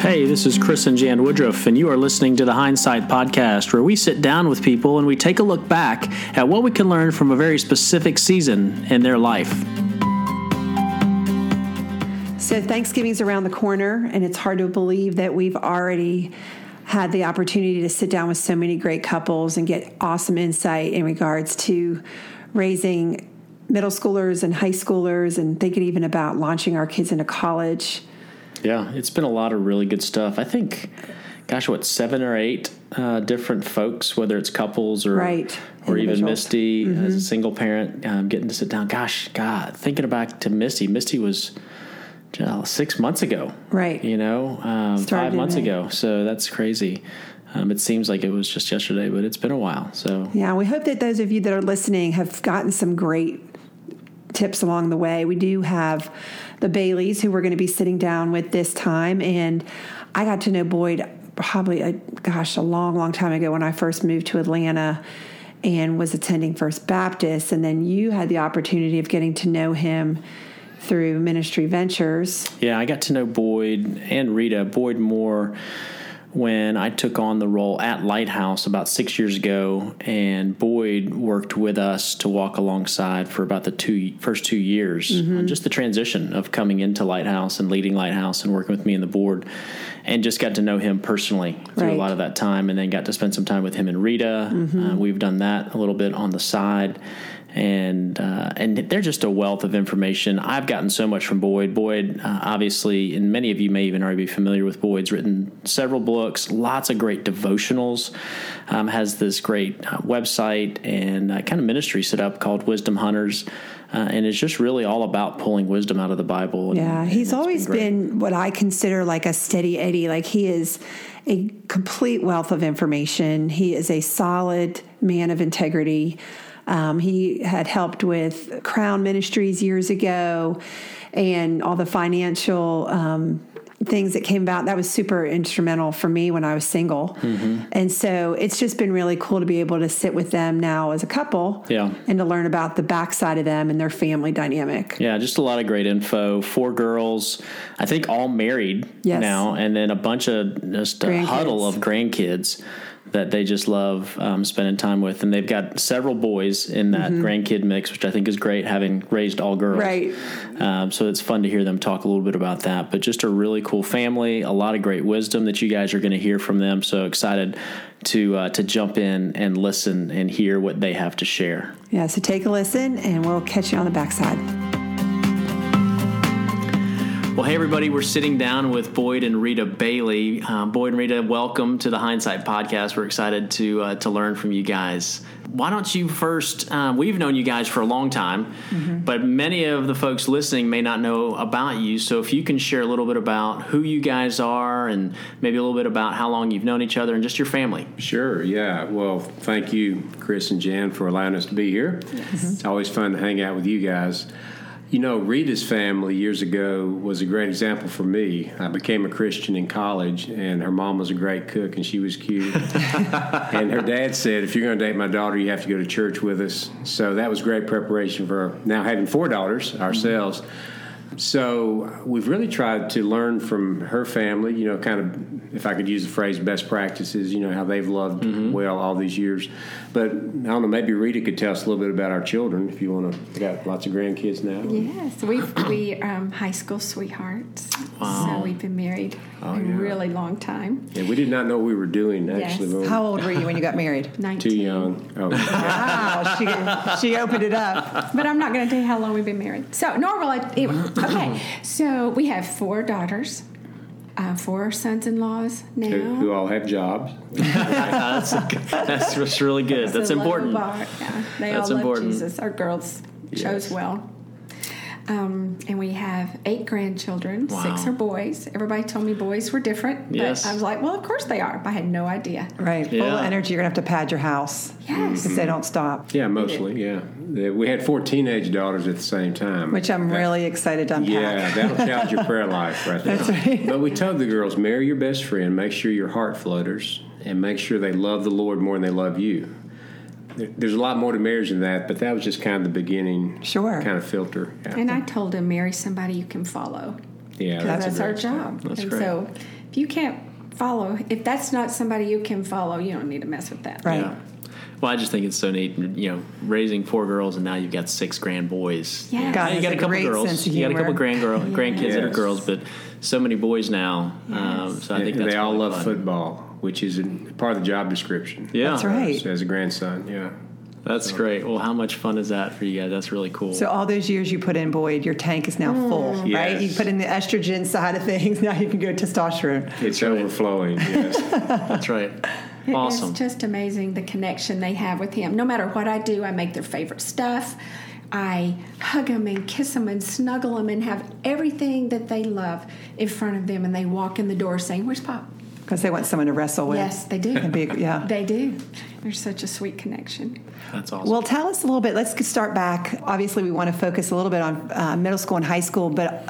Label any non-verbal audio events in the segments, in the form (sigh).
Hey, this is Chris and Jan Woodruff, and you are listening to the Hindsight Podcast, where we sit down with people and we take a look back at what we can learn from a very specific season in their life. So, Thanksgiving's around the corner, and it's hard to believe that we've already had the opportunity to sit down with so many great couples and get awesome insight in regards to raising middle schoolers and high schoolers and thinking even about launching our kids into college. Yeah, it's been a lot of really good stuff. I think, gosh, what seven or eight uh, different folks, whether it's couples or Right. or even. Misty as a single parent, um, getting to sit down. Gosh, God, thinking back to Misty. Misty was uh, six months ago, Right. You know, um, five months May. ago. So that's crazy. Um, it seems like it was just yesterday, but it's been a while. So Yeah, we hope that those of you that are listening have gotten some great tips along the way. We do have the Baileys who we're going to be sitting down with this time. And I got to know Boyd probably, a, gosh, a long, long time ago when I first moved to Atlanta and was attending First Baptist. And then you had the opportunity of getting to know him through Ministry Ventures. Yeah, I got to know Boyd and Rita, Boyd more when I took on the role at Lighthouse about six years ago, and Boyd worked with us to walk alongside for about the two first two years, Mm-hmm. just the transition of coming into Lighthouse and leading Lighthouse and working with me and the board, and just got to know him personally through Right. a lot of that time, and then got to spend some time with him and Rita. Uh, we've done that a little bit on the side and uh, and they're just a wealth of information. I've gotten so much from Boyd. Boyd, uh, obviously, and many of you may even already be familiar with Boyd's written several books, lots of great devotionals. Um, has this great uh, website and uh, kind of ministry set up called Wisdom Hunters, uh, and it's just really all about pulling wisdom out of the Bible. And- Yeah, he's always great. been what I consider like a steady Eddie. Like he is a complete wealth of information. He is a solid man of integrity. Um, he had helped with Crown Ministries years ago and all the financial um, things that came about. That was super instrumental for me when I was single. Mm-hmm. And so it's just been really cool to be able to sit with them now as a couple Yeah. and to learn about the backside of them and their family dynamic. Yeah, just a lot of great info. Four girls, I think all married Yes. now, and then a bunch of just a huddle of grandkids that they just love um, spending time with. And they've got several boys in that grandkid mix, which I think is great, having raised all girls. Mm-hmm. Right. Um, so it's fun to hear them talk a little bit about that. But just a really cool family, a lot of great wisdom that you guys are going to hear from them. So excited to uh, to jump in and listen and hear what they have to share. Yeah, so take a listen and we'll catch you on the backside. Well, hey, everybody, we're sitting down with Boyd and Rita Bailey. Um, Boyd and Rita, welcome to the Hindsight Podcast. We're excited to, uh, to learn from you guys. Why don't you first? Um, we've known you guys for a long time, but many of the folks listening may not know about you. So, if you can share a little bit about who you guys are and maybe a little bit about how long you've known each other and just your family. Sure, yeah. Well, thank you, Chris and Jan, for allowing us to be here. It's always fun to hang out with you guys. You know, Rita's family years ago was a great example for me. I became a Christian in college, and her mom was a great cook, and she was cute. (laughs) and her dad said, If you're going to date my daughter, you have to go to church with us. So that was great preparation for now having four daughters ourselves. So we've really tried to learn from her family, you know, kind of, if I could use the phrase, best practices, you know, how they've loved well all these years. But I don't know, maybe Rita could tell us a little bit about our children if you want to. We got lots of grandkids now. Yes, we we um, high school sweethearts. Wow. So we've been married Oh, a yeah. really long time. Yeah, we did not know what we were doing actually. Yes. How old were you when you got married? (laughs) Nineteen. Too young. Oh, Wow, she, she opened it up. But I'm not going to tell you how long we've been married. So normally, anyway, okay. So we have four daughters, uh, four sons-in-laws now. who, who all have jobs. (laughs) (laughs) that's, that's really good. It's a That's important. bar. Yeah, they That's all love important. Jesus. Our girls chose well. Um, and we have eight grandchildren. Six are boys. Everybody told me boys were different, Yes. but I was like, well, of course they are. But I had no idea. Right, full Yeah. of energy. You're gonna have to pad your house Yes. because they don't stop. Yeah, mostly. Yeah, we had four teenage daughters at the same time. Which I'm That- really excited to unpack. Yeah, that'll challenge your prayer life right there. (laughs) That's right. But we told the girls, marry your best friend, make sure your heart flutters, and make sure they love the Lord more than they love you. There- There's a lot more to marriage than that, but that was just kind of the beginning Sure. kind of filter. Yeah, And I told him, marry somebody you can follow. yeah that's, that's, a our great job. That's and great. so if you can't follow, if that's not somebody you can follow, you don't need to mess with that. Right. Yeah. Well, I just think it's so neat, you know, raising four girls and now you've got six grand boys. Yeah. God you got a a couple great girls, sense of you got a couple grand girl, grandkids that are girls, but so many boys now. Um, so I think that's they all love fun. football, which is in, part of the job description. Yeah, That's right. As a grandson, yeah. That's great. Well, how much fun is that for you guys? That's really cool. So all those years you put in, Boyd, your tank is now full, mm. right? Yes. You put in the estrogen side of things. (laughs) Now you can go testosterone. It's right. overflowing. Yes. (laughs) that's right. It- Awesome. It's just amazing the connection they have with him. No matter what I do, I make their favorite stuff. I hug them and kiss them and snuggle them and have everything that they love in front of them. And they walk in the door saying, Where's Pop? Because they want someone to wrestle with. Yes, they do. And be, yeah. They do. There's such a sweet connection. That's awesome. Well, tell us a little bit. Let's start back. Obviously, we want to focus a little bit on uh, middle school and high school, but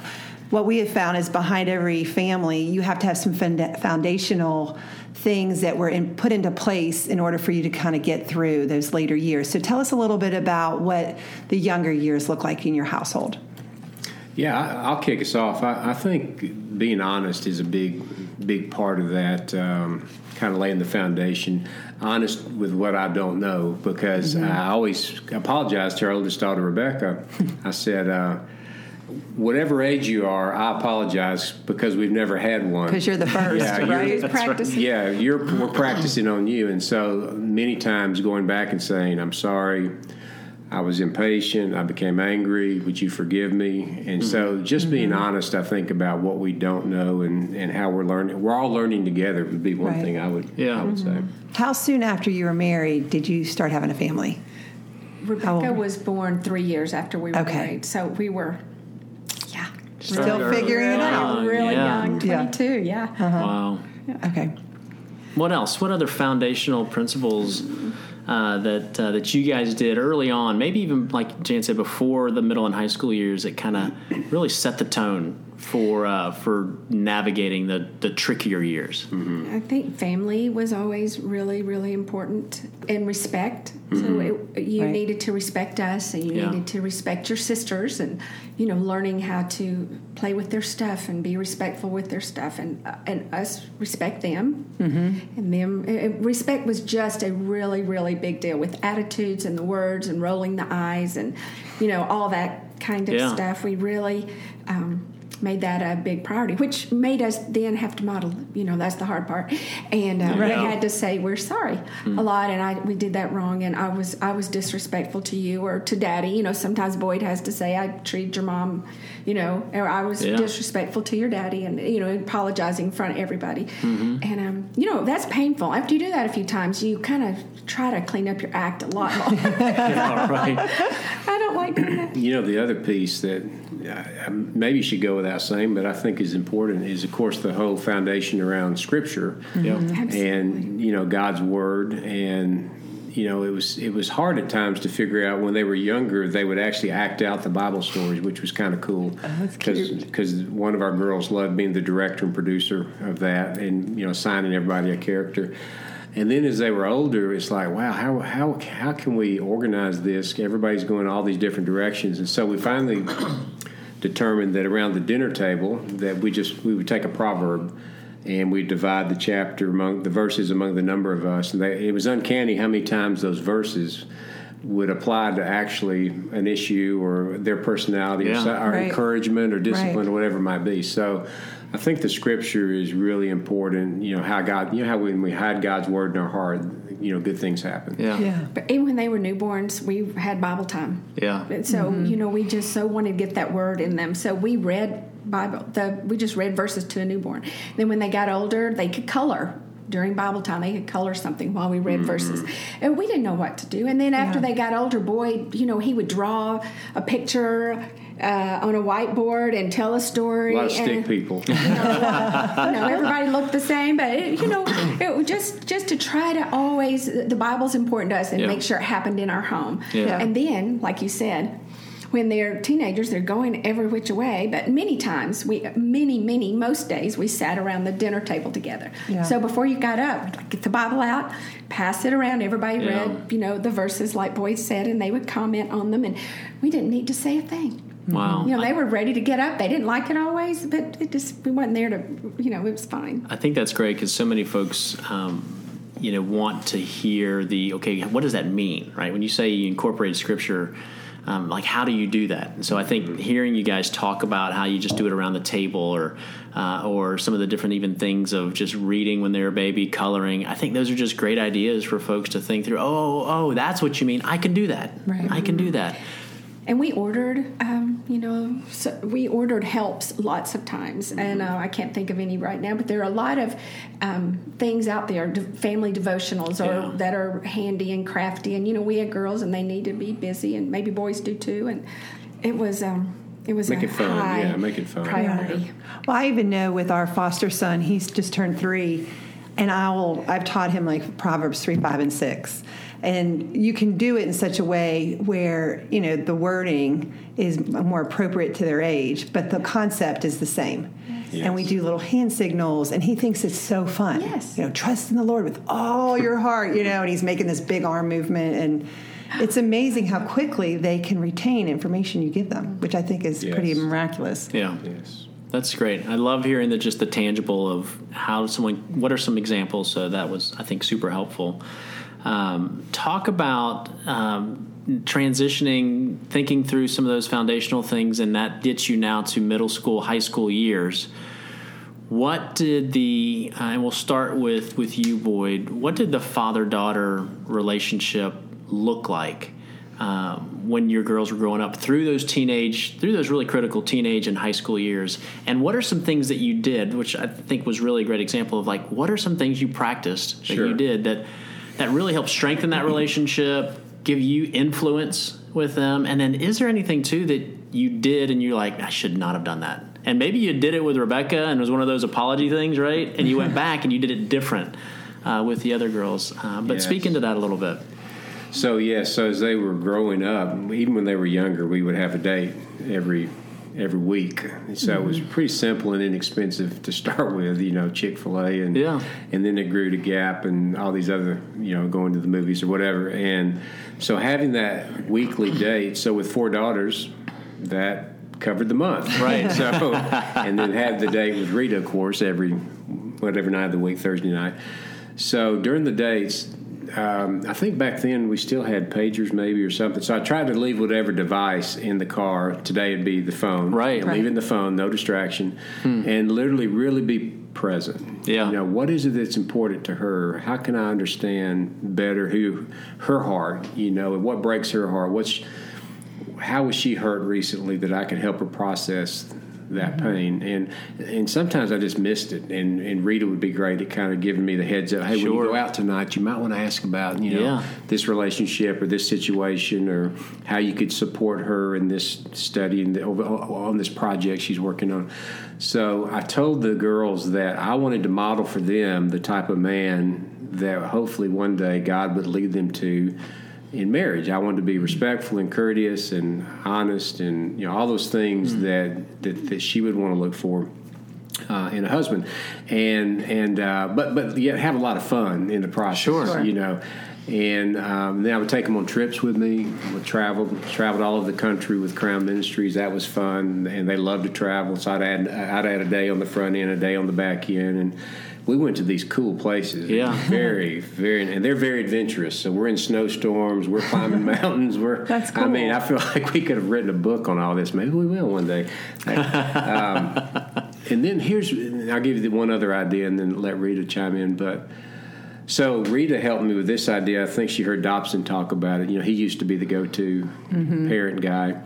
what we have found is behind every family, you have to have some funda- foundational things that were in, put into place in order for you to kind of get through those later years. So, tell us a little bit about what the younger years look like in your household. Yeah, I, I'll kick us off. I, I think being honest is a big, big part of that. Um, kind of laying the foundation, honest with what I don't know, because I always apologize to our oldest daughter Rebecca. (laughs) I said, uh, "Whatever age you are, I apologize because we've never had one." Because you're the (laughs) first, Yeah, you're- right? Practicing? Yeah, you're we're (laughs) practicing on you, and so many times going back and saying, "I'm sorry, I was impatient, I became angry. Would you forgive me?" And so, mm-hmm. just being mm-hmm. honest, I think about what we don't know and, and how we're learning. We're all learning together. Would be one Right. thing I would Yeah. I would say. Mm-hmm. How soon after you were married did you start having a family? Rebecca was born three years after we were Okay. married. So we were, yeah. Still Started figuring it out. Uh, Really yeah. young, Yeah. 22, yeah. Uh-huh. Wow. Okay. What else? What other foundational principles uh, that uh, that you guys did early on? Maybe even like Jan said before the middle and high school years it kind of really set the tone for uh, for navigating the the trickier years. I think family was always really, really important and respect. So it, you Right. needed to respect us and you Yeah. needed to respect your sisters and, you know, learning how to play with their stuff and be respectful with their stuff and, uh, and us respect them. Mm-hmm. And them, respect was just a really, really big deal with attitudes and the words and rolling the eyes and, you know, all that kind of Yeah. stuff. We really, um, made that a big priority, which made us then have to model. You know, that's the hard part, and uh, we had to say we're sorry a lot, and I we did that wrong, and I was I was disrespectful to you or to Daddy. You know, sometimes Boyd has to say I treated your mom, you know, or I was Yeah. disrespectful to your daddy, and you know, apologizing in front of everybody, and um, you know that's painful. After you do that a few times, you kind of try to clean up your act a lot more. (laughs) All right. (laughs) I don't like doing that. You know, the other piece that uh, maybe should go without saying, but I think is important is, of course, the whole foundation around Scripture Yeah. Mm-hmm. and you know God's Word. And you know, it was it was hard at times to figure out when they were younger they would actually act out the Bible stories, which was kind of cool. Oh, that's cute. Because one of our girls loved being the director and producer of that, and you know, assigning everybody a character. And then as they were older, it's like, wow, how, how, how can we organize this? Everybody's going all these different directions. And so we finally determined that around the dinner table that we just we would take a proverb and we divide the chapter among the verses among the number of us. And they, it was uncanny how many times those verses would apply to actually an issue or their personality or, Yeah. so- or Right. encouragement or discipline Right. or whatever it might be. So I think the scripture is really important. You know how God, you know how when we hide God's word in our heart, you know good things happen. Yeah. Yeah. But even when they were newborns, we had Bible time. Yeah. And so mm-hmm. you know, we just so wanted to get that word in them. So we read Bible. The we just read verses to a newborn. Then when they got older, they could color during Bible time. They could color something while we read mm-hmm. verses, and we didn't know what to do. And then after Yeah. they got older, boy, you know, he would draw a picture. Uh, on a whiteboard and tell a story. A lot of stick people. you know, everybody looked the same, but it, you know, (coughs) it just just to try to always the Bible's important to us and Yeah. make sure it happened in our home. Yeah. And then, like you said, when they're teenagers, they're going every which way. But many times, we many many most days we sat around the dinner table together. Yeah. So before you got up, get the Bible out, pass it around. Everybody Yeah. read, you know, the verses like Boyd said, and they would comment on them, and we didn't need to say a thing. Wow. You know, they were ready to get up. They didn't like it always, but it just we wasn't there to. You know, it was fine. I think that's great because so many folks, um, you know, want to hear the okay. What does that mean, right? When you say you incorporate scripture, um, like how do you do that? And so I think hearing you guys talk about how you just do it around the table, or uh, or some of the different even things of just reading when they're a baby, coloring. I think those are just great ideas for folks to think through. Oh, oh, that's what you mean. I can do that. Right. I can do that. And we ordered, um, you know, so we ordered helps lots of times, and uh, I can't think of any right now. But there are a lot of um, things out there, de- family devotionals, or Yeah. that are handy and crafty. And you know, we have girls, and they need to be busy, and maybe boys do too. And it was, um, it was Make a it fun. high Yeah, make it fun. priority. Well, I even know with our foster son, he's just turned three, and I will. I've taught him like Proverbs three, five, and six, and you can do it in such a way where you know the wording is more appropriate to their age, but the concept is the same. And we do little hand signals, and he thinks it's so fun. Yes. You know, trust in the Lord with all your heart. You know, and he's making this big arm movement, and it's amazing how quickly they can retain information you give them, which I think is pretty miraculous. Yeah. Yes. That's great. I love hearing the just the tangible of how someone. What are some examples? So that was, I think, super helpful. Um, talk about um, transitioning, thinking through some of those foundational things, and that gets you now to middle school, high school years. What did the uh, and we'll start with with you, Boyd. What did the father daughter relationship look like um, when your girls were growing up through those teenage, through those really critical teenage and high school years? And what are some things that you did, which I think was really a great example of like what are some things you practiced that Sure. you did that that really helps strengthen that relationship, give you influence with them, and then is there anything too that you did and you're like I should not have done that? And maybe you did it with Rebecca and it was one of those apology things, right? And you went (laughs) back and you did it different uh, with the other girls. Uh, but Yes. speak into that a little bit. So yes, so as they were growing up, even when they were younger, we would have a date every every week. So it was mm-hmm. pretty simple and inexpensive to start (laughs) with. You know, Chick Fil A, and Yeah. and then it grew to Gap and all these other, you know, going to the movies or whatever. And so having that weekly date. So with four daughters, that covered the month, Right. (laughs) So and then have the date with Rita, of course, every whatever night of the week, Thursday night. So during the dates, um, I think back then we still had pagers maybe or something. So I tried to leave whatever device in the car. Today it'd be the phone. Right. Right. Leaving the phone, no distraction, and literally really be present. Yeah. You know, what is it that's important to her? How can I understand better who her heart, you know, and what breaks her heart? What's how was she hurt recently that I can help her process that mm-hmm. pain. And and sometimes I just missed it. And and Rita would be great at kind of giving me the heads up. Hey when Sure. you go out tonight you might want to ask about you know Yeah. this relationship or this situation or how you could support her in this study and the, on this project she's working on. So I told the girls that I wanted to model for them the type of man that hopefully one day God would lead them to in marriage. I wanted to be respectful and courteous and honest and you know all those things that, that that she would want to look for uh, in a husband, and and uh, but but yet have a lot of fun in the process. Sure. you know. And um, then I would take them on trips with me. I would travel, traveled all over the country with Crown Ministries. That was fun, and they loved to travel. So I'd add, I'd add a day on the front end, a day on the back end, and we went to these cool places. Yeah. very, very, and they're very adventurous. So we're in snowstorms, we're climbing (laughs) mountains. We're, That's cool. I mean. I feel (laughs) like we could have written a book on all this. Maybe we will one day. Um, (laughs) and then here's, I'll give you the one other idea, and then let Rita chime in. But so Rita helped me with this idea. I think she heard Dobson talk about it. You know, he used to be the go-to parent guy.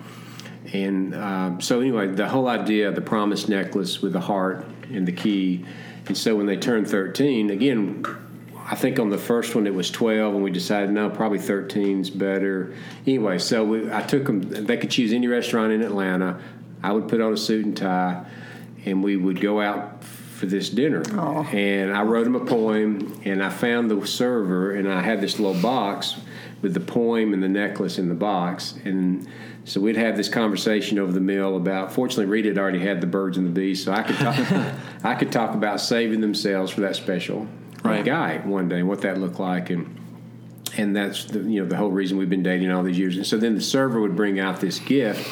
And um, so, anyway, the whole idea of the promise necklace with the heart and the key. And so, when they turned 13, again, I think on the first one it was 12, and we decided no, probably 13's better. Anyway, so we, I took them, they could choose any restaurant in Atlanta. I would put on a suit and tie, and we would go out for this dinner. And I wrote them a poem, and I found the server, and I had this little box with the poem and the necklace in the box. And so we'd have this conversation over the meal about. Fortunately, Rita had already had the birds and the bees, so I could talk. (laughs) I could talk about saving themselves for that special Right. guy one day, and what that looked like, and and that's the, you know the whole reason we've been dating all these years. And so then the server would bring out this gift,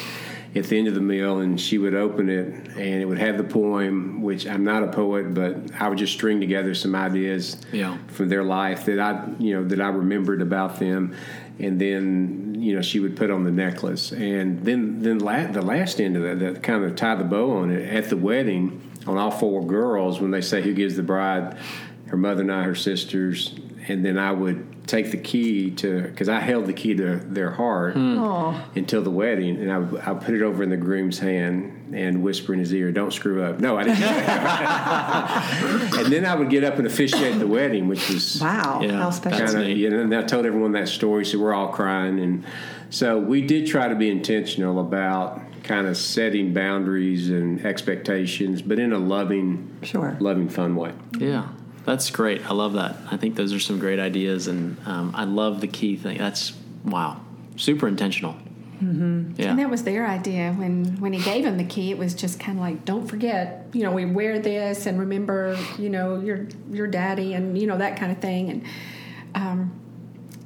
at the end of the meal, and she would open it, and it would have the poem. Which I'm not a poet, but I would just string together some ideas Yeah. from their life that I, you know, that I remembered about them, and then you know she would put on the necklace, and then then la- the last end of that, that kind of tie the bow on it at the wedding on all four girls when they say who gives the bride, her mother and I, her sisters, and then I would take the key to because I held the key to their heart hmm. until the wedding, and I would, I would put it over in the groom's hand and whisper in his ear, "Don't screw up." No, I didn't. (laughs) and then I would get up and officiate the wedding, which was Wow, Yeah, how special. That's kind of you know, and I told everyone that story, so we're all crying, and so we did try to be intentional about kind of setting boundaries and expectations, but in a loving, Sure. loving, fun way. Yeah, that's great. I love that. I think those are some great ideas, and um, I love the key thing. That's wow, super intentional. Mm-hmm. Yeah, And that was their idea when when he gave him the key. It was just kind of like, don't forget, you know, we wear this and remember, you know, your your daddy and you know that kind of thing. And um,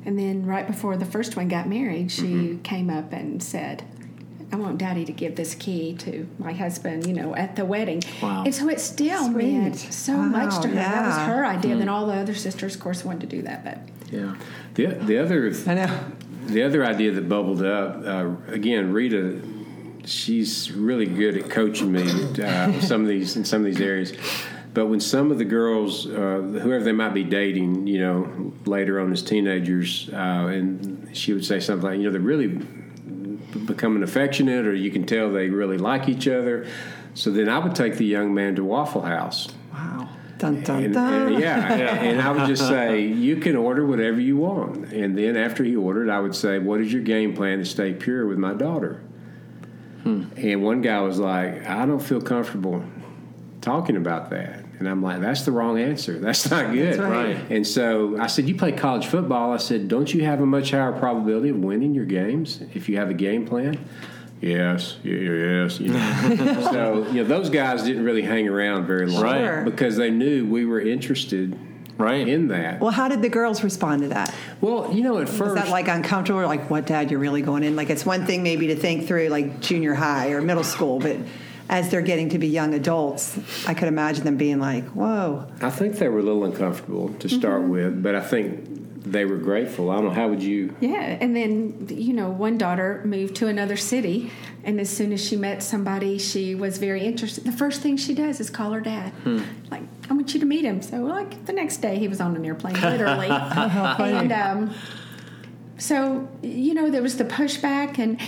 and then right before the first one got married, she Mm-hmm. came up and said. I want Daddy to give this key to my husband, you know, at the wedding. Wow. And so it still Sweet. meant so Wow, much to her. That was her idea. Hmm. Then all the other sisters, of course, wanted to do that. But yeah, The the other I know. the other idea that bubbled up uh, again, Rita. She's really good at coaching me uh, some of these in some of these areas. But when some of the girls, uh, whoever they might be dating, you know, later on as teenagers, uh, and she would say something like, you know, they're really becoming affectionate, or you can tell they really like each other. So then I would take the young man to Waffle House. Wow. Dun dun And, dun. and yeah, and I would just (laughs) say, you can order whatever you want. And then after he ordered, I would say, what is your game plan to stay pure with my daughter? Hmm. And one guy was like, I don't feel comfortable talking about that. And I'm like, that's the wrong answer. (laughs) That's not good. That's right. Right. And so I said, You play college football. I said, Don't you have a much higher probability of winning your games if you have a game plan? Yes, y- yes. You (laughs) know. so, you know, those guys didn't really hang around very long Right. Because they knew we were interested right. in that. Well, how did the girls respond to that? Well, you know, at Was first, that like uncomfortable or like, what, Dad, you're really going in? Like, it's one thing maybe to think through like junior high or middle school, but as they're getting to be young adults, I could imagine them being like, whoa. I think they were a little uncomfortable to start Mm-hmm. with, but I think they were grateful. I don't know. How would you? Yeah, and then you know, one daughter moved to another city, and as soon as she met somebody, she was very interested. The first thing she does is call her dad, like, "I want you to meet him." So, like the next day, he was on an airplane, literally, (laughs) and um, so you know, there was the pushback, and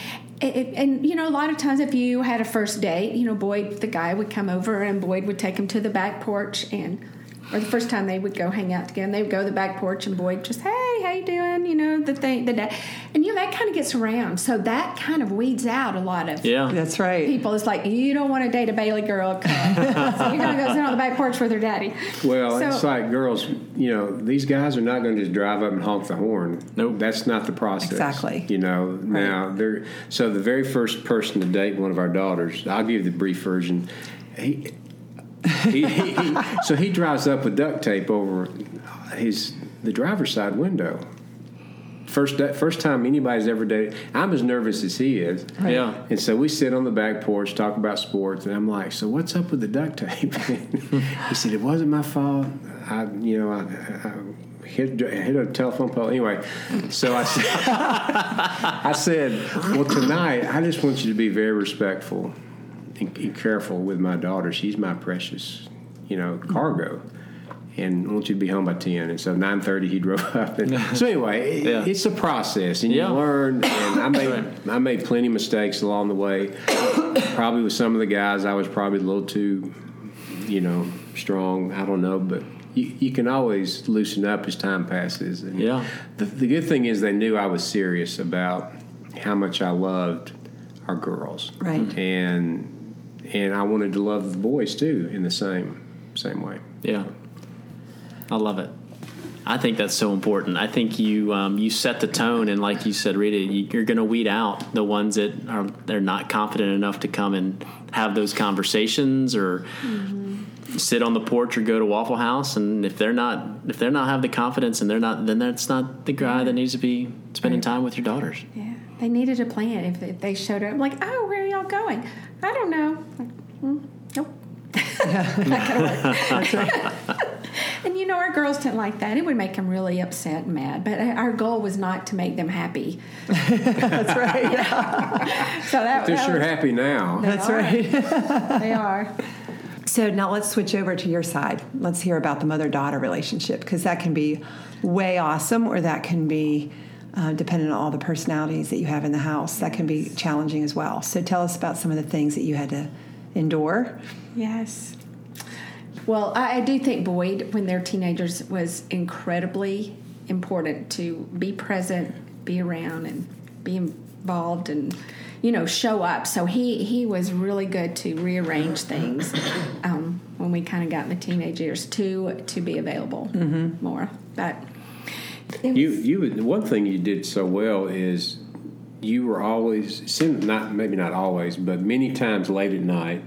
and you know, a lot of times, if you had a first date, you know, Boyd, the guy would come over, and Boyd would take him to the back porch, and or the first time they would go hang out together, and they would go to the back porch, and Boyd just, hey, how you doing? You know, the thing, the day, and you know that kind of gets around, so that kind of weeds out a lot of Yeah. That's right. people. It's like you don't want to date a Bailey girl. (laughs) so you're gonna go sit on the back porch with her daddy. Well, So- it's like girls. You know, these guys are not going to just drive up and honk the horn. Nope. that's not the process. Exactly. You know, now they're so the very first person to date one of our daughters. I'll give you the brief version. He. He, he, he, so he drives up with duct tape over his the driver's side window. First first time anybody's ever dated. I'm as nervous as he is. Yeah. And so we sit on the back porch, talk about sports, and I'm like, "So what's up with the duct tape?" (laughs) he said, "It wasn't my fault. I, you know, I, I hit hit a telephone pole. Anyway, so I said, (laughs) I said, well, tonight I just want you to be very respectful and, and careful with my daughter. She's my precious, you know, cargo." And I want you to be home by ten. And so nine thirty, he drove (laughs) up. And so anyway, it- Yeah. it's a process, and Yeah. you learn. And I made I made plenty of mistakes along the way. probably with some of the guys, I was probably a little too, you know, strong. I don't know, but you, you can always loosen up as time passes. And Yeah. The, the good thing is they knew I was serious about how much I loved our girls, Right. And and I wanted to love the boys too in the same same way. Yeah. I love it. I think that's so important. I think you um, you set the tone, and like you said, Rita, you, you're going to weed out the ones that are they're not confident enough to come and have those conversations, or sit on the porch, or go to Waffle House. And if they're not if they're not have the confidence, and they're not, then that's not the guy that needs to be spending time with your daughters. Yeah, they needed a plan. If, if they showed up, like, oh, where are going? I don't know. Like, mm, nope. that kind of work. (laughs) And you know, our girls didn't like that. It would make them really upset and mad. But uh, our goal was not to make them happy. That's right. (laughs) So that, They're that sure was- happy now. That's are. right. They are. So now let's switch over to your side. Let's hear about the mother daughter relationship because that can be way awesome or that can be uh, dependent on all the personalities that you have in the house. That can be challenging as well. So tell us about some of the things that you had to endure. Yes. Well, I, I do think Boyd, when they're teenagers, was incredibly important to be present, be around, and be involved, and you know, show up. So he he was really good to rearrange things um, when we kind of got in the teenage years to to be available more. But You, you, one thing you did so well is you were always, not maybe not always, but many times late at night,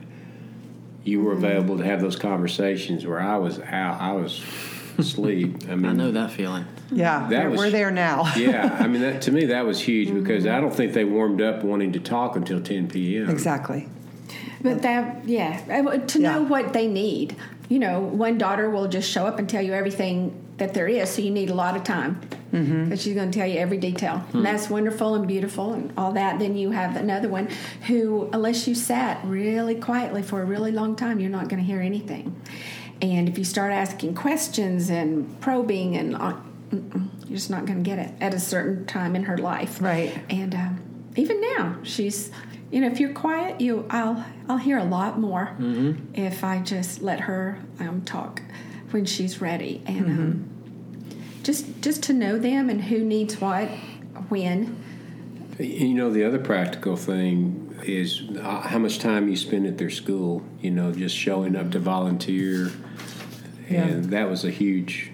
you were mm-hmm. available to have those conversations where I was out, I was asleep. (laughs) I mean, I know that feeling. Yeah, That we're, was- we're there now. (laughs) yeah, I mean, that to me that was huge mm-hmm. because I don't think they warmed up wanting to talk until 10 p.m. exactly. But that, yeah, to know Yeah. what they need. You know, one daughter will just show up and tell you everything that there is, so you need a lot of time because Mm-hmm. she's going to tell you every detail. And that's wonderful and beautiful and all that. Then you have another one who, unless you sat really quietly for a really long time, you're not going to hear anything. And if you start asking questions and probing, and uh, you're just not going to get it at a certain time in her life. Right. And um, even now, she's you know if you're quiet, you I'll I'll hear a lot more if I just let her um, talk when she's ready, and um, just just to know them and who needs what when. You know, the other practical thing is uh, how much time you spend at their school. You know, just showing up to volunteer, and that was a huge.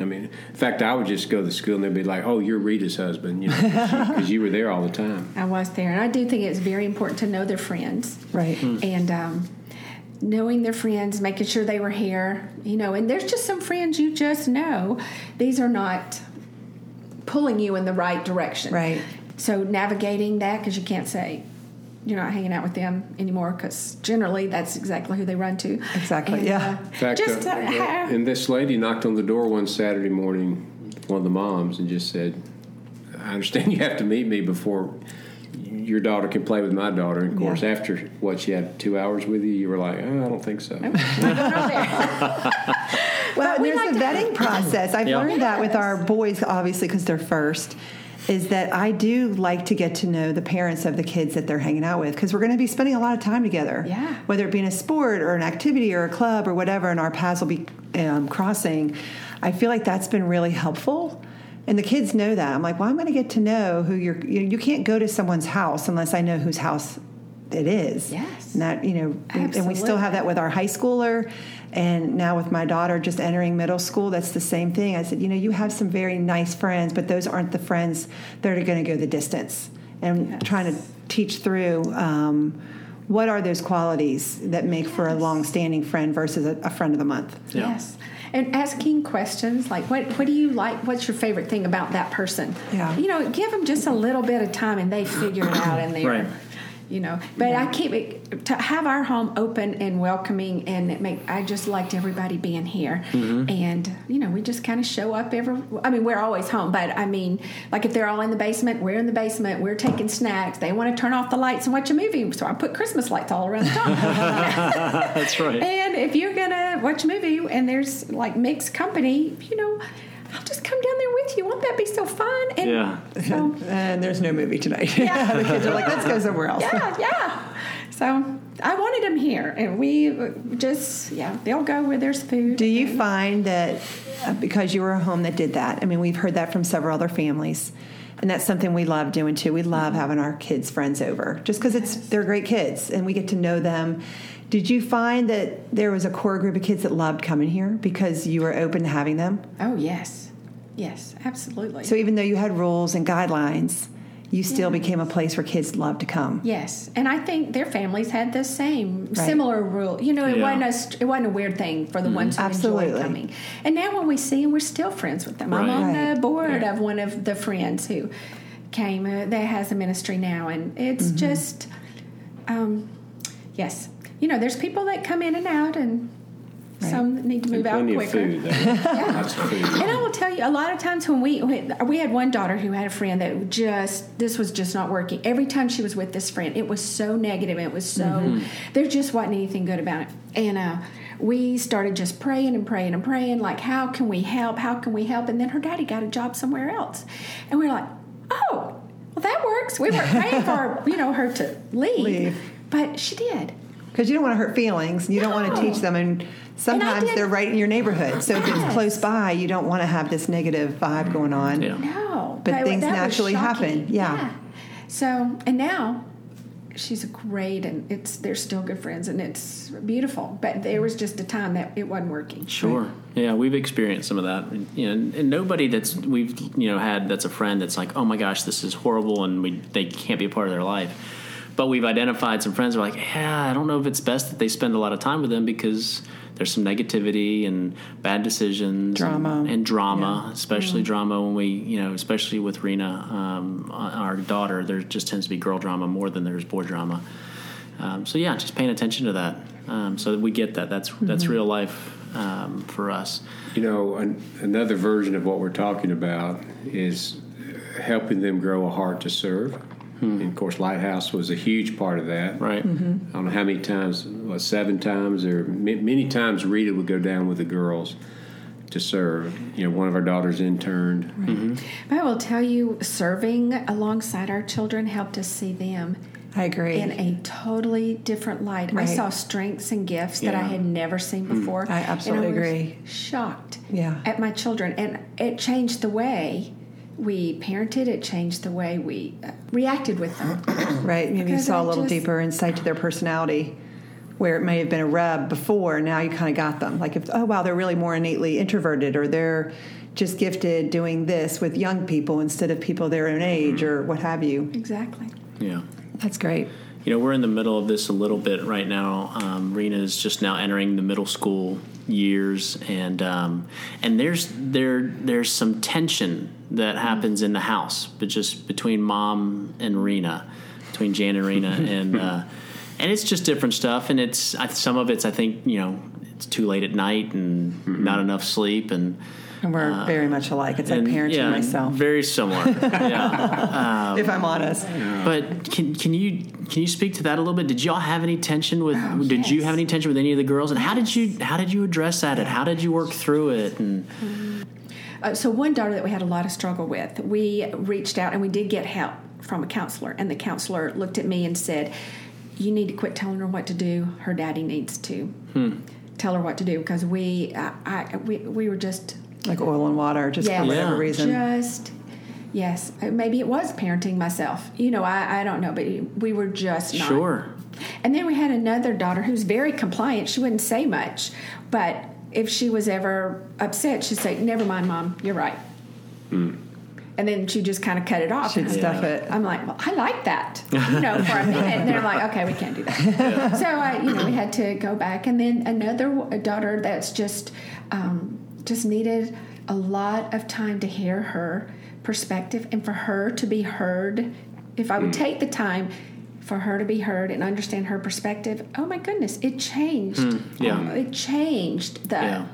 I mean, in fact, I would just go to the school and they'd be like, "Oh, you're Rita's husband," you know, because you were there all the time. (laughs) I was there, and I do think it's very important to know their friends. Right. and um, knowing their friends, making sure they were here, you know. And there's just some friends you just know; these are not pulling you in the right direction. Right. So navigating that because you can't say you're not hanging out with them anymore because generally that's exactly who they run to. Exactly, And, yeah. uh, In fact, just uh, uh, ha- and this lady knocked on the door one Saturday morning, one of the moms, and just said, "I understand you have to meet me before." Your daughter can play with my daughter. And of course, Yeah. after what she had two hours with you, you were like, oh, "I don't think so." we're going over there. (laughs) Well, and there's like a to- vetting process. I've Yeah. learned that with our boys, obviously, because they're first. Is that I do like to get to know the parents of the kids that they're hanging out with because we're going to be spending a lot of time together. Yeah. Whether it be in a sport or an activity or a club or whatever, and our paths will be um, crossing. I feel like that's been really helpful. And the kids know that. I'm like, well, I'm going to get to know who you're. You, you can't go to someone's house unless I know whose house it is. Yes. And that you know, we- and we still have that with our high schooler, and now with my daughter just entering middle school. That's the same thing. I said, you know, you have some very nice friends, but those aren't the friends that are going to go the distance. And trying to teach through. Um, what are those qualities that make for a long-standing friend versus a, a friend of the month? Yeah. Yes. And asking questions like, what, what do you like? What's your favorite thing about that person? Yeah. You know, give them just a little bit of time and they figure it out and they're, Right. You know. But I keep it, to have our home open and welcoming and it make, I just liked everybody being here. Mm-hmm. And, you know, we just kind of show up every, I mean, we're always home, but I mean, like if they're all in the basement, we're in the basement, we're taking snacks. They want to turn off the lights and watch a movie. So I put Christmas lights all around the (laughs) top. That's right. And if you're gonna watch a movie and there's like mixed company, you know, I'll just come down there with you. Won't that be so fun? And Yeah. so (laughs) And there's no movie tonight. Yeah. (laughs) the kids are like, let's go somewhere else. yeah, yeah. So I wanted them here, and we just yeah, they'll go where there's food. Do you find that uh, because you were a home that did that? I mean, we've heard that from several other families, and that's something we love doing too. We love having our kids' friends over, just because it's they're great kids and we get to know them. Did you find that there was a core group of kids that loved coming here because you were open to having them? Oh yes, yes, absolutely. So even though you had rules and guidelines, you still became a place where kids loved to come. Yes, and I think their families had the same Right. similar rule. You know, it Yeah. wasn't a it wasn't a weird thing for the ones who Absolutely. enjoyed coming. And now when we see them, we're still friends with them. I'm on Right. the board Yeah. of one of the friends who came uh, that has a ministry now, and it's Mm-hmm. just. Um, yes, you know, there's people that come in and out, and some need to move out Plenty quicker. of food, though. Food. And I will tell you, a lot of times when we we had one daughter who had a friend that just this was just not working. Every time she was with this friend, it was so negative. It was so there just wasn't anything good about it. And uh, we started just praying and praying and praying, like, how can we help? How can we help? And then her daddy got a job somewhere else, and we are like, oh, well that works. We weren't praying for you know her to leave, Leave. but she did. Because you don't want to hurt feelings. You don't want to teach them. And sometimes did- they're right in your neighborhood. So if it's close by, you don't want to have this negative vibe going on. Yeah. No, But things naturally happen, yeah. So and now she's great, and it's they're still good friends, and it's beautiful. But there was just a time that it wasn't working. Sure. Yeah, we've experienced some of that. And, You know, and, and nobody that's we've you know had that's a friend that's like, oh my gosh, this is horrible, and we they can't be a part of their life. But we've identified some friends who are like, yeah, I don't know if it's best that they spend a lot of time with them because there's some negativity and bad decisions, Drama. and, and drama, especially drama when we, you know, especially with Rena, um, our daughter. There just tends to be girl drama more than there's boy drama. Um, so yeah, just paying attention to that, um, so that we get that. That's that's real life um, for us. You know, an, another version of what we're talking about is helping them grow a heart to serve. And of course, Lighthouse was a huge part of that. Right. Mm-hmm. I don't know how many times, what, seven times, or many times Rita would go down with the girls to serve. You know, one of our daughters interned. Mm-hmm. But I will tell you, serving alongside our children helped us see them I agree. in a totally different light. I saw strengths and gifts that I had never seen mm. before. I absolutely and I was agree. Shocked. Yeah. At my children, and it changed the way we parented. It changed the way we uh, reacted with them. (coughs) right. Maybe you saw I a little just- deeper insight to their personality where it may have been a rub before. Now you kind of got them. Like, if, oh, wow, they're really more innately introverted or they're just gifted doing this with young people instead of people their own age or what have you. exactly. Yeah. That's great. You know, we're in the middle of this a little bit right now. Um, Rena is just now entering the middle school years, and um, and there's there there's some tension that mm. happens in the house, but just between mom and Rena, between Jan and Rena, (laughs) and uh, and it's just different stuff. And it's I, some of it's I think you know it's too late at night and mm-hmm. not enough sleep and. And we're uh, very much alike. It's like parenting yeah, myself, very similar. yeah. (laughs) Um, if I'm honest. But can can you can you speak to that a little bit? Did y'all have any tension with? Oh, did you have any tension with any of the girls? And how did you how did you address that? And how did you work through it? And mm. Uh, so one daughter that we had a lot of struggle with, we reached out and we did get help from a counselor, and the counselor looked at me and said, "You need to quit telling her what to do. Her daddy needs to tell her what to do because we, I, I, we, we were just Like oil and water, just yeah, for whatever Yeah. reason. just." Yes, uh, maybe it was parenting myself. You know, I, I don't know, but we were just not. sure, And then we had another daughter who's very compliant. She wouldn't say much, but if she was ever upset, she'd say, "Never mind, mom. You're right." Hmm. And then she just kind of cut it off. She'd And I'm stuff like- it. I'm like, well, I like that, (laughs) you know, for a minute. And they're like, okay, we can't do that. So I, you know, we had to go back. And then another w- daughter that's just, um, just needed a lot of time to hear her perspective and for her to be heard. If I would hmm. take the time for her to be heard and understand her perspective, oh my goodness, it changed. yeah. Um, it changed the yeah,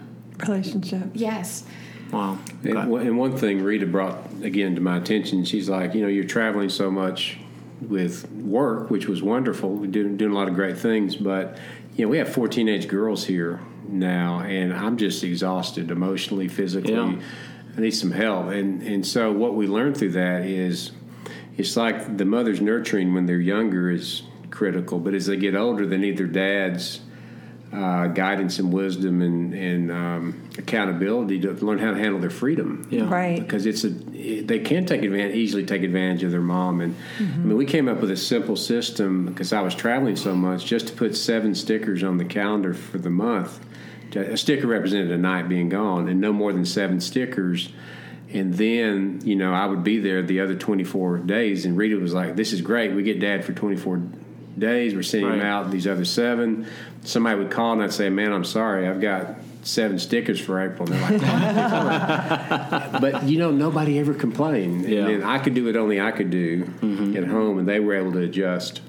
Relationship. yes. wow, And, one- and one thing Rita brought again to my attention, she's like, you know, you're traveling so much with work, which was wonderful, We're doing doing a lot of great things, but you know, we have four teenage girls here now, and I'm just exhausted emotionally, physically. Yeah. I need some help, and and so what we learned through that is, it's like the mother's nurturing when they're younger is critical, but as they get older, they need their dads uh, guidance and wisdom and, and um, accountability to learn how to handle their freedom. Yeah. Right. Because it's a it- they can take advantage easily take advantage of their mom and I mean we came up with a simple system because I was traveling so much just to put seven stickers on the calendar for the month. A sticker represented a night being gone and no more than seven stickers. And then, you know, I would be there the other 24 days. And Rita was like, This is great. We get dad for 24 days. We're sending him out these other seven. Somebody would call and I'd say, Man, I'm sorry. I've got seven stickers for April. And they're like, (laughs) But, you know, nobody ever complained. Yeah. And I could do what only I could do mm-hmm. at home. And they were able to adjust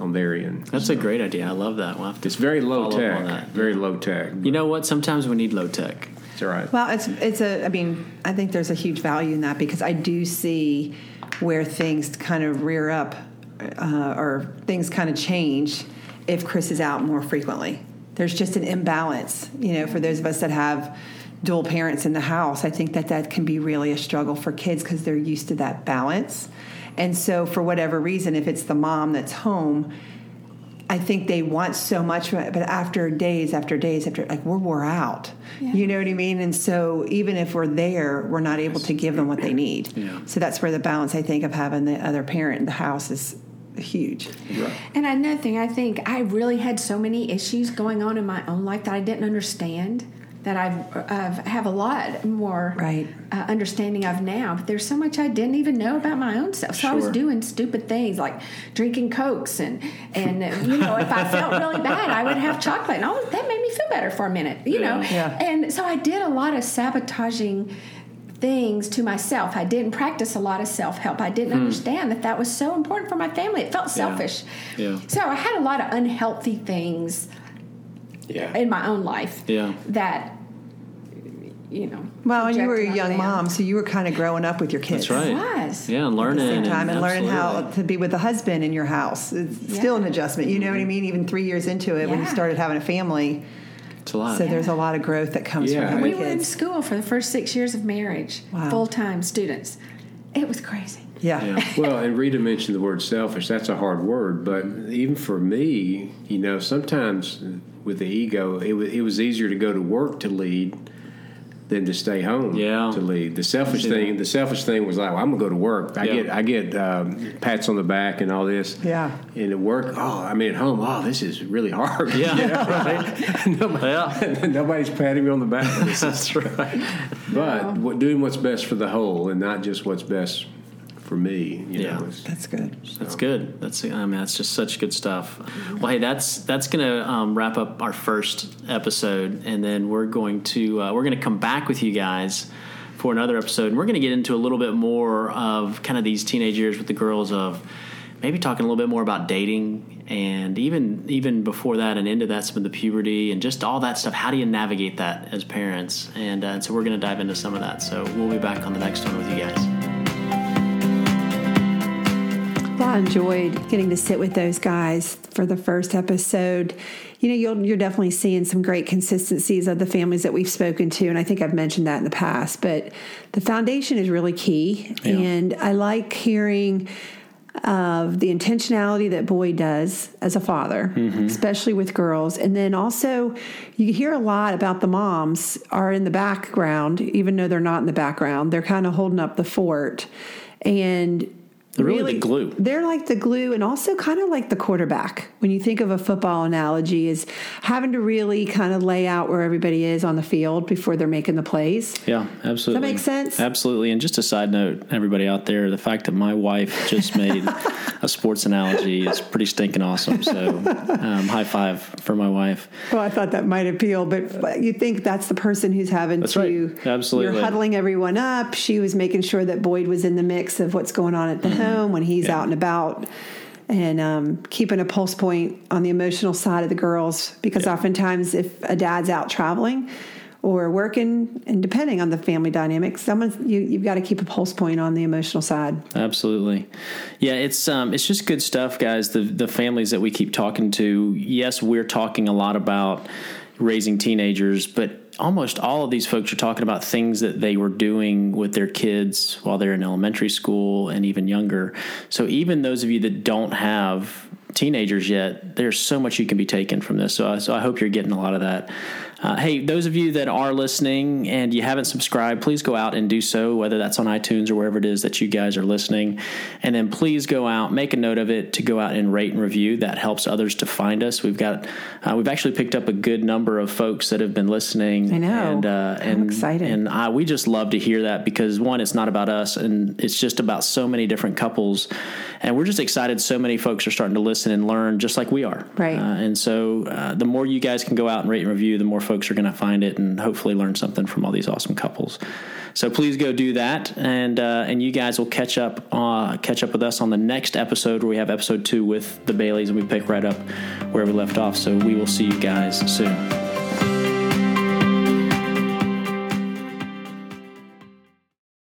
on their end. That's a great idea. I love that. We'll It's very low follow up on tech, that. very low tech. You know what? Sometimes we need low tech. It's all right. Well, it's it's a. I mean, I think there's a huge value in that because I do see where things kind of rear up, uh, or things kind of change if Chris is out more frequently. There's just an imbalance, you know, for those of us that have dual parents in the house. I think that that can be really a struggle for kids because they're used to that balance, and so for whatever reason, if it's the mom that's home. I think they want so much, but after days, after days, after like we're wore out. You know what I mean? And so even if we're there, we're not able to give them what they need. Yeah. So that's where the balance I think of having the other parent in the house is huge. And another thing, I think I really had so many issues going on in my own life that I didn't understand. That I've, I've have a lot more Right. uh, understanding of now, but there's so much I didn't even know about my own self. So I was doing stupid things like drinking cokes and and uh, you know if I felt really bad, I would have chocolate, and all that made me feel better for a minute, you know. Yeah. And so I did a lot of sabotaging things to myself. I didn't practice a lot of self help. I didn't understand that that was so important for my family. It felt selfish. Yeah. So I had a lot of unhealthy things yeah. in my own life. Yeah. That you know. Well, and you were a young onto mom, so you were kind of growing up with your kids. That's right. was. Yeah, and learning. At the learning same time, and learning how to be with a husband in your house. It's still an adjustment. You know what I mm-hmm. mean? Even three years into it, when you started having a family, It's a lot. so there's a lot of growth that comes Yeah. from having We were in school for the first six years of marriage, Wow. full time students. It was crazy. Yeah. Yeah. (laughs) well, and Rita mentioned the word selfish. That's a hard word, but even for me, you know, sometimes with the ego, it, wa- it was easier to go to work to lead than to stay home Yeah. to lead. The selfish see thing, the selfish thing was like, well, I'm gonna go to work. I Yeah. get, I get um, pats on the back and all this. Yeah. And at work, oh, I mean, at home, oh, this is really hard. Yeah, (laughs) (laughs) right. (laughs) Nobody, Yeah. nobody's patting me on the back. That's right. But what, doing what's best for the whole and not just what's best for me. You Yeah. know, That's good. That's good. That's I mean that's just such good stuff. Well, hey, that's that's gonna um, wrap up our first episode, and then we're going to uh, we're gonna come back with you guys for another episode, and we're gonna get into a little bit more of kind of these teenage years with the girls of maybe talking a little bit more about dating and even even before that and into that some of the puberty and just all that stuff how do you navigate that as parents and, uh, and so we're going to dive into some of that so we'll be back on the next one with you guys Well, I enjoyed getting to sit with those guys for the first episode. You know, you'll, you're definitely seeing some great consistencies of the families that we've spoken to, and I think I've mentioned that in the past. But the foundation is really key, Yeah. and I like hearing of the intentionality that Boyd does as a father, mm-hmm. especially with girls. And then also, you hear a lot about the moms are in the background, even though they're not in the background. They're kind of holding up the fort. And They're really the glue. They're like the glue and also kind of like the quarterback. When you think of a football analogy, is having to really kind of lay out where everybody is on the field before they're making the plays. Yeah, absolutely. Does that makes sense? Absolutely. And just a side note, everybody out there, the fact that my wife just made (laughs) a sports analogy is pretty stinking awesome. So, um, high five for my wife. Well, I thought that might appeal, but you think that's the person who's having That's to. right. Absolutely. You're huddling everyone up. She was making sure that Boyd was in the mix of what's going on at the home when he's. Yeah. out and about. And um, keeping a pulse point on the emotional side of the girls, because oftentimes if a dad's out traveling or working, and depending on the family dynamics, someone's you, you've got to keep a pulse point on the emotional side. Absolutely. Yeah, it's um, it's just good stuff, guys. The the families that we keep talking to. Yes, we're talking a lot about raising teenagers, but almost all of these folks are talking about things that they were doing with their kids while they're in elementary school and even younger. So even those of you that don't have teenagers yet, there's so much you can be taken from this. So I, so I hope you're getting a lot of that. Uh, hey, those of you that are listening and you haven't subscribed, please go out and do so, whether that's on iTunes or wherever it is that you guys are listening. And then please go out, make a note of it to go out and rate and review. That helps others to find us. We've got, uh, we've actually picked up a good number of folks that have been listening. I know. And, uh, I'm and, excited. And I, we just love to hear that because one, it's not about us, and it's just about so many different couples and we're just excited. So many folks are starting to listen and learn, just like we are. Right. Uh, and so, uh, the more you guys can go out and rate and review, the more folks are going to find it and hopefully learn something from all these awesome couples. So please go do that, and uh, and you guys will catch up uh, catch up with us on the next episode where we have episode two with the Baileys, and we pick right up where we left off. So we will see you guys soon.